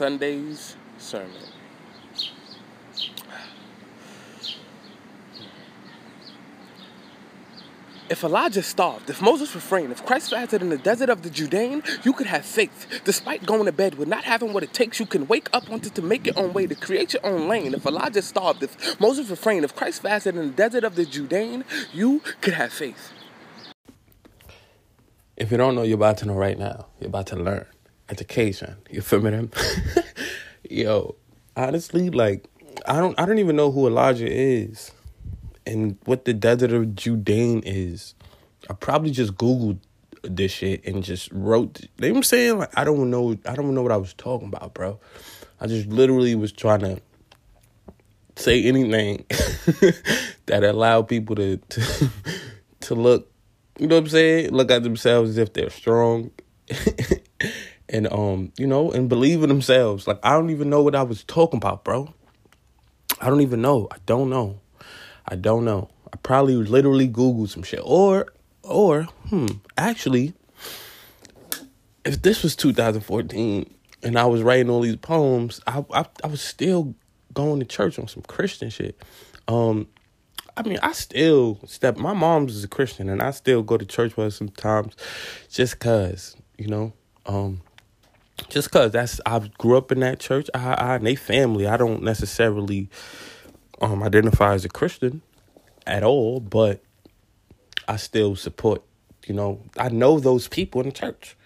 Sunday's sermon. If Elijah starved, if Moses refrained, if Christ fasted in the desert of the Judean, you could have faith. Despite going to bed with not having what it takes, you can wake up wanting to make your own way, to create your own lane. If Elijah starved, if Moses refrained, if Christ fasted in the desert of the Judean, you could have faith. If you don't know, you're about to know right now. You're about to learn. Education. You feel me? Yo, honestly, like I don't, I don't even know who Elijah is and what the desert of Judean is. I probably just Googled this shit and just wrote. You know what I'm saying? Like, I don't know. I don't know what I was talking about, bro. I just literally was trying to say anything that allowed people to, to to look. You know what I'm saying? Look at themselves as if they're strong. And um, you know, and believe in themselves. Like I don't even know what I was talking about, bro. I don't even know. I don't know. I don't know. I probably literally Googled some shit. Or, or, hmm, actually, if this was 2014 and I was writing all these poems, I, I, I was still going to church on some Christian shit. Um, I mean, I still step. My mom's is a Christian, and I still go to church with her sometimes, just cause you know, um, just cause that's I grew up in that church. I, I and they family. I don't necessarily um, identify as a Christian at all, but I still support. You know, I know those people in the church.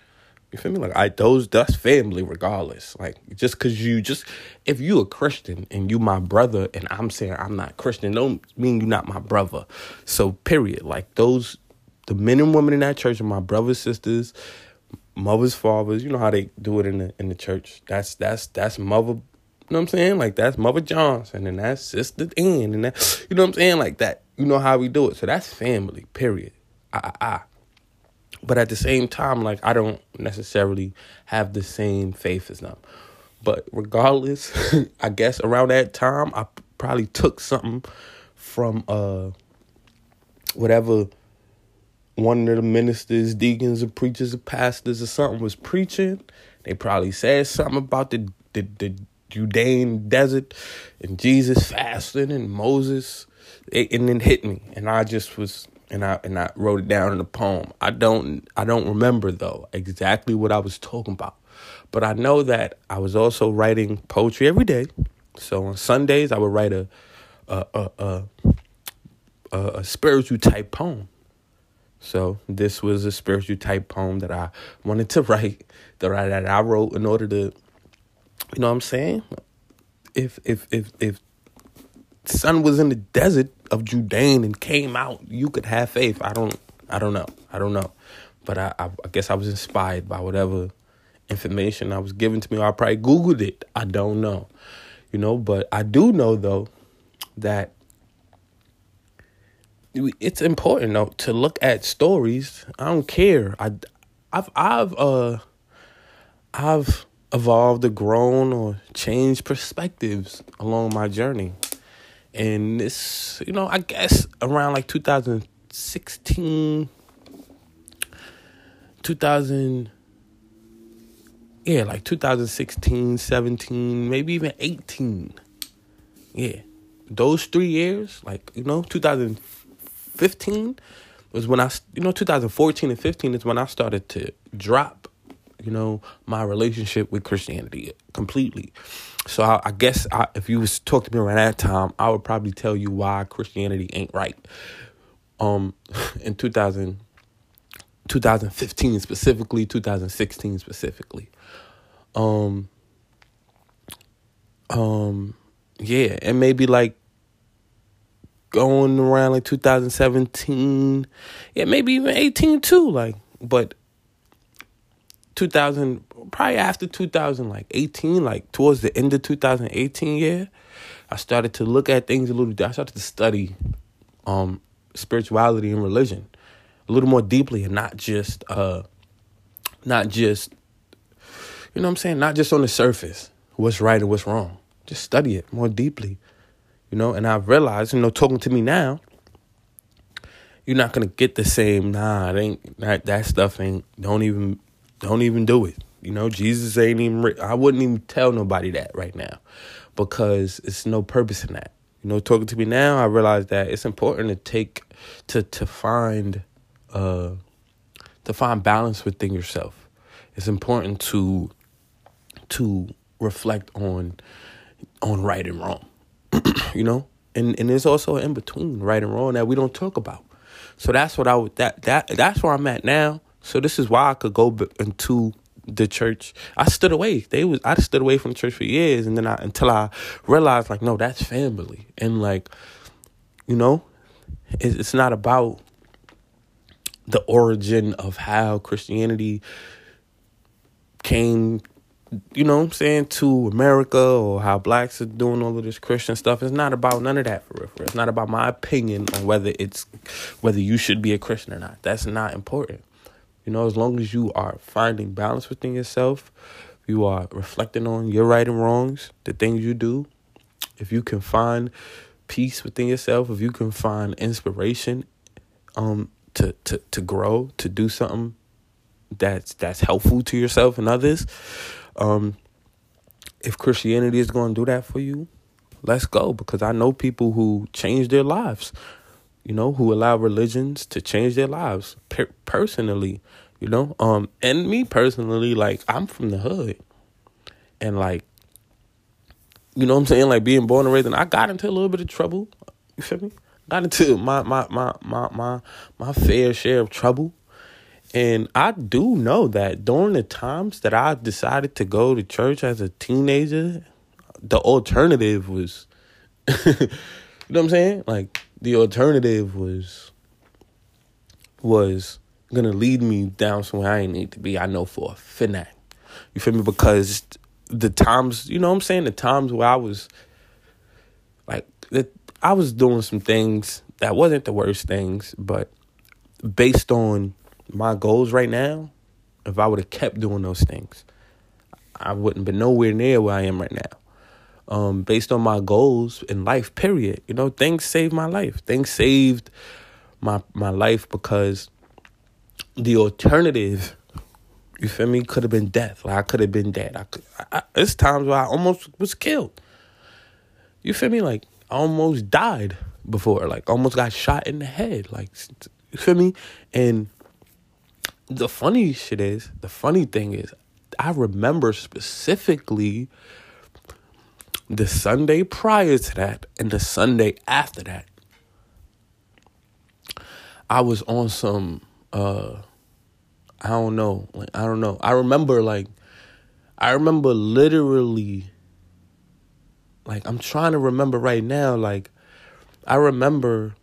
You feel me? Like I those that's family regardless. Like just cause you just if you a Christian and you my brother and I'm saying I'm not Christian, don't mean you not my brother. So period. Like those the men and women in that church are my brothers, sisters, mothers, fathers. You know how they do it in the in the church. That's that's that's mother you know what I'm saying? Like that's Mother Johnson and that's Sister Ann and that you know what I'm saying? Like that. You know how we do it. So that's family, period. Ah ah ah. But at the same time, like I don't necessarily have the same faith as them. But regardless, I guess around that time I probably took something from uh whatever one of the ministers, deacons, or preachers, or pastors, or something was preaching. They probably said something about the the, the Judean desert and Jesus fasting and Moses it, and then hit me and I just was and I and I wrote it down in a poem. I don't I don't remember though exactly what I was talking about. But I know that I was also writing poetry every day. So on Sundays I would write a a a, a, a, a spiritual type poem. So this was a spiritual type poem that I wanted to write that I, that I wrote in order to you know what I'm saying? If if if if son was in the desert of Judean and came out, you could have faith. I don't I don't know. I don't know. But I, I, I guess I was inspired by whatever information I was given to me. I probably Googled it. I don't know. You know, but I do know though that it's important though to look at stories. I don't care. I I've I've uh I've evolved or grown or changed perspectives along my journey. And this, you know, I guess around like 2016, 2000, yeah, like 2016, 17, maybe even 18. Yeah. Those three years, like, you know, 2015 was when I, you know, 2014 and 15 is when I started to drop you know, my relationship with Christianity completely. So I, I guess I, if you was talk to me around that time, I would probably tell you why Christianity ain't right. Um, in 2000, 2015 specifically, 2016 specifically. Um, um, yeah, and maybe like going around like 2017, yeah, maybe even 18 too. Like, but 2000 probably after 2000 like 18 like towards the end of 2018 yeah, i started to look at things a little i started to study um spirituality and religion a little more deeply and not just uh not just you know what i'm saying not just on the surface what's right and what's wrong just study it more deeply you know and i've realized you know talking to me now you're not gonna get the same nah it ain't that that stuff ain't don't even don't even do it. You know, Jesus ain't even. I wouldn't even tell nobody that right now, because it's no purpose in that. You know, talking to me now, I realize that it's important to take to to find uh to find balance within yourself. It's important to to reflect on on right and wrong. you know? And and there's also in between right and wrong that we don't talk about. So that's what I would that that that's where I'm at now. So this is why I could go into the church. I stood away. They was I stood away from the church for years, and then I until I realized like no, that's family, and like you know, it's not about the origin of how Christianity came you know I'm saying, to America or how blacks are doing all of this Christian stuff. It's not about none of that for real. It's not about my opinion on whether it's whether you should be a Christian or not. That's not important. You know, as long as you are finding balance within yourself, you are reflecting on your right and wrongs, the things you do. If you can find peace within yourself, if you can find inspiration um to to to grow, to do something that's that's helpful to yourself and others, um, if Christianity is going to do that for you, let's go because I know people who change their lives, you know, who allow religions to change their lives per- personally, you know. Um, and me personally, like I'm from the hood, and like, you know, what I'm saying, like being born and raised, and I got into a little bit of trouble. You feel me? Got into my my my my my my fair share of trouble and I do know that during the times that I decided to go to church as a teenager, the alternative was, you know what I'm saying? Like the alternative was, was gonna lead me down somewhere I need to be. I know for a finna. You feel me? Because the times, you know what I'm saying? The times where I was, like, I was doing some things that wasn't the worst things, but based on my goals right now, if I would have kept doing those things, I wouldn't be nowhere near where I am right now. Um, based on my goals in life, period. You know, things saved my life. Things saved my my life because the alternative, you feel me, could have been death. Like I could have been dead. I could. I, it's times where I almost was killed. You feel me? Like I almost died before. Like almost got shot in the head. Like you feel me? And the funny shit is, the funny thing is, I remember specifically the Sunday prior to that and the Sunday after that. I was on some uh I don't know, like I don't know. I remember like I remember literally like I'm trying to remember right now like I remember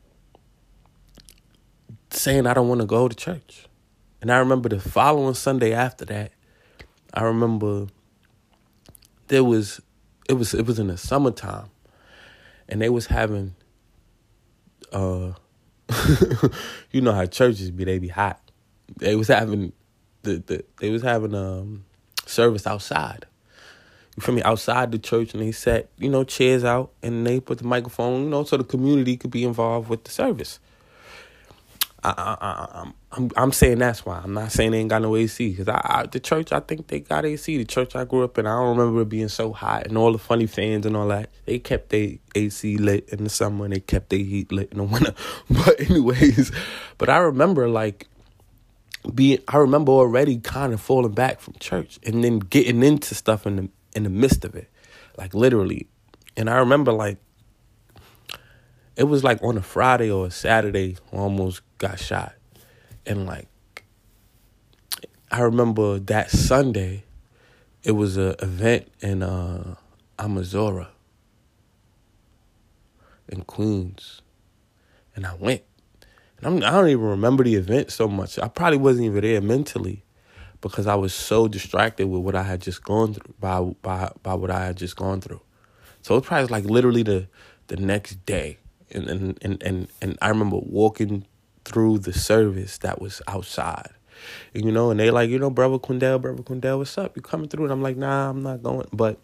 saying I don't want to go to church. And I remember the following Sunday after that, I remember there was it was it was in the summertime and they was having uh you know how churches be they be hot. They was having the, the they was having um service outside. You feel me? Outside the church and they set, you know, chairs out and they put the microphone, you know, so the community could be involved with the service. I, I, I, I'm I'm saying that's why. I'm not saying they ain't got no AC because I, I, the church I think they got AC. The church I grew up in, I don't remember it being so hot and all the funny fans and all that. They kept their AC lit in the summer and they kept their heat lit in the winter. But anyways, but I remember like being. I remember already kind of falling back from church and then getting into stuff in the in the midst of it, like literally. And I remember like it was like on a Friday or a Saturday, I almost got shot. And like I remember that Sunday, it was an event in uh Amazura in Queens. And I went. And I'm, I do not even remember the event so much. I probably wasn't even there mentally because I was so distracted with what I had just gone through by by by what I had just gone through. So it was probably like literally the the next day. And and and and, and I remember walking through the service that was outside. And, you know, and they like, you know, brother Quindell, brother Quindell, what's up? You coming through? And I'm like, nah, I'm not going. But,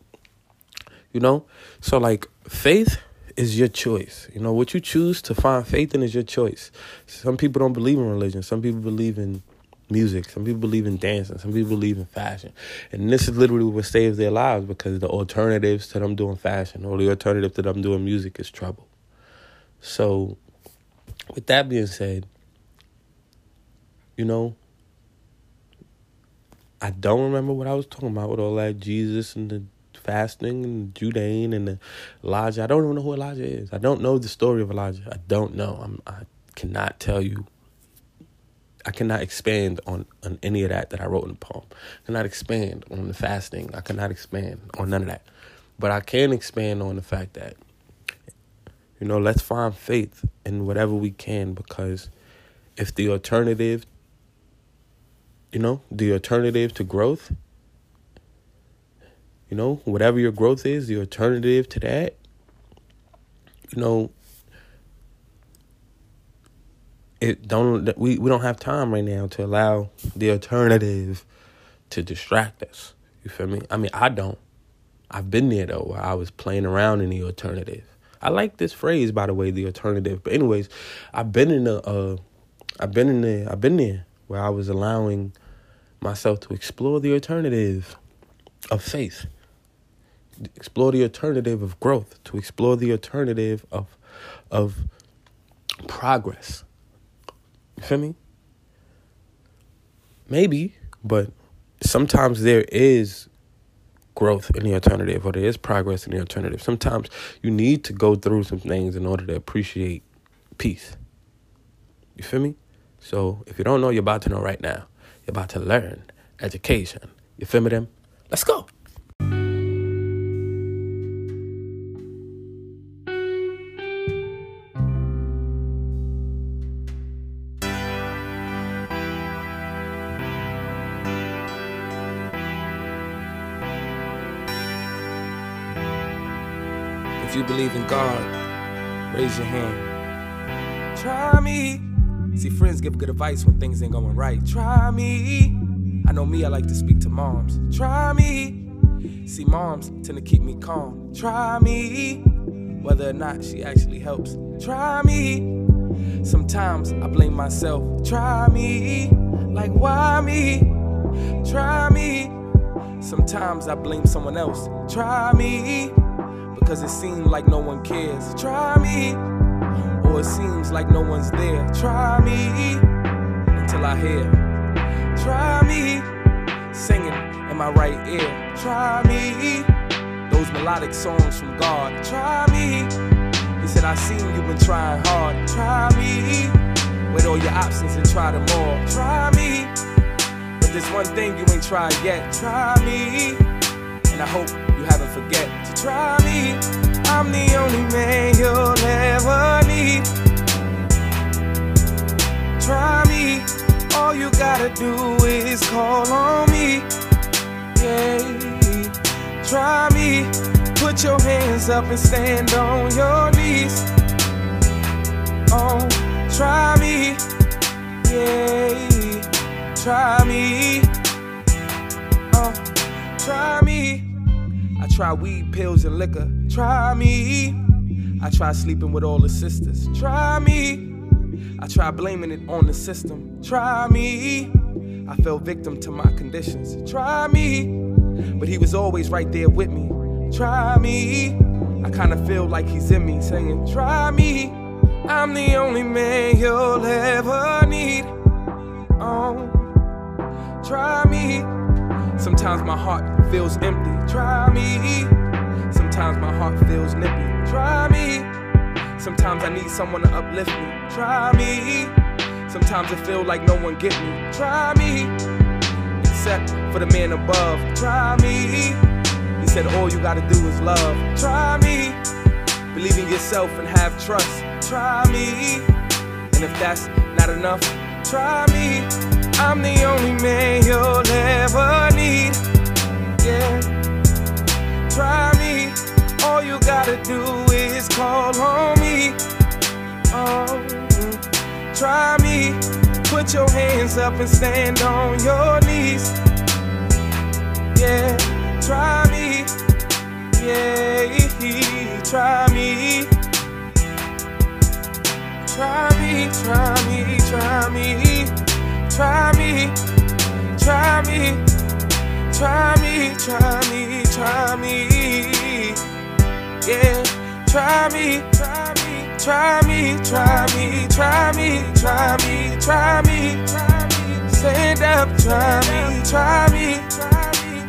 you know, so like faith is your choice. You know, what you choose to find faith in is your choice. Some people don't believe in religion. Some people believe in music. Some people believe in dancing. Some people believe in fashion. And this is literally what saves their lives because the alternatives to them doing fashion or the alternative to them doing music is trouble. So, with that being said, you know, I don't remember what I was talking about with all that Jesus and the fasting and Judean and the Elijah. I don't even know who Elijah is. I don't know the story of Elijah. I don't know. I'm, I cannot tell you I cannot expand on, on any of that that I wrote in the poem. I cannot expand on the fasting. I cannot expand on none of that. But I can expand on the fact that, you know, let's find faith in whatever we can because if the alternative, you know, the alternative to growth, you know, whatever your growth is, the alternative to that, you know, it don't we, we don't have time right now to allow the alternative to distract us. You feel me? I mean, I don't. I've been there though, where I was playing around in the alternative. I like this phrase, by the way, the alternative. But anyways, I've been in the, uh, I've been in the, I've been there where I was allowing myself to explore the alternative of faith, explore the alternative of growth, to explore the alternative of, of progress. You feel me? Maybe, but sometimes there is growth in the alternative or there is progress in the alternative. Sometimes you need to go through some things in order to appreciate peace. You feel me? So if you don't know, you're about to know right now. You're about to learn education. You feel me, them? Let's go. God, raise your hand. Try me. See, friends give good advice when things ain't going right. Try me. I know me, I like to speak to moms. Try me. See, moms tend to keep me calm. Try me. Whether or not she actually helps. Try me. Sometimes I blame myself. Try me. Like, why me? Try me. Sometimes I blame someone else. Try me. Because it seems like no one cares. Try me. Or it seems like no one's there. Try me. Until I hear. Try me. Singing in my right ear. Try me. Those melodic songs from God. Try me. He said, I seen you been trying hard. Try me. With all your options and try them all. Try me. But there's one thing you ain't tried yet. Try me. And I hope you haven't forget to try me. I'm the only man you'll ever need. Try me. All you gotta do is call on me. Yeah. Try me. Put your hands up and stand on your knees. Oh, try me. Yeah. Try me. Oh, try me. I try weed, pills, and liquor. Try me. I try sleeping with all the sisters. Try me. I try blaming it on the system. Try me. I fell victim to my conditions. Try me. But he was always right there with me. Try me. I kinda feel like he's in me saying, Try me. I'm the only man you'll ever need. Oh, try me. Sometimes my heart feels empty. Try me. Sometimes my heart feels nippy. Try me. Sometimes I need someone to uplift me. Try me. Sometimes I feel like no one get me. Try me. Except for the man above. Try me. He said all you gotta do is love. Try me. Believe in yourself and have trust. Try me. And if that's not enough, try me. I'm the only man you'll ever need. Yeah. Try me. All you gotta do is call on me. Oh, try me. Put your hands up and stand on your knees. Yeah, try me. Yeah, try me. Try me, try me, try me. try me, try me, try me, try me, try me. Yeah, try me, try me, try me, try me, try me, try me, try me. Stand up, try me, try me,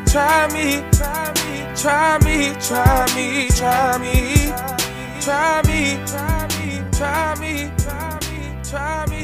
try me, try me, try me, try me, try me, try me, try me, try me, try me, try me.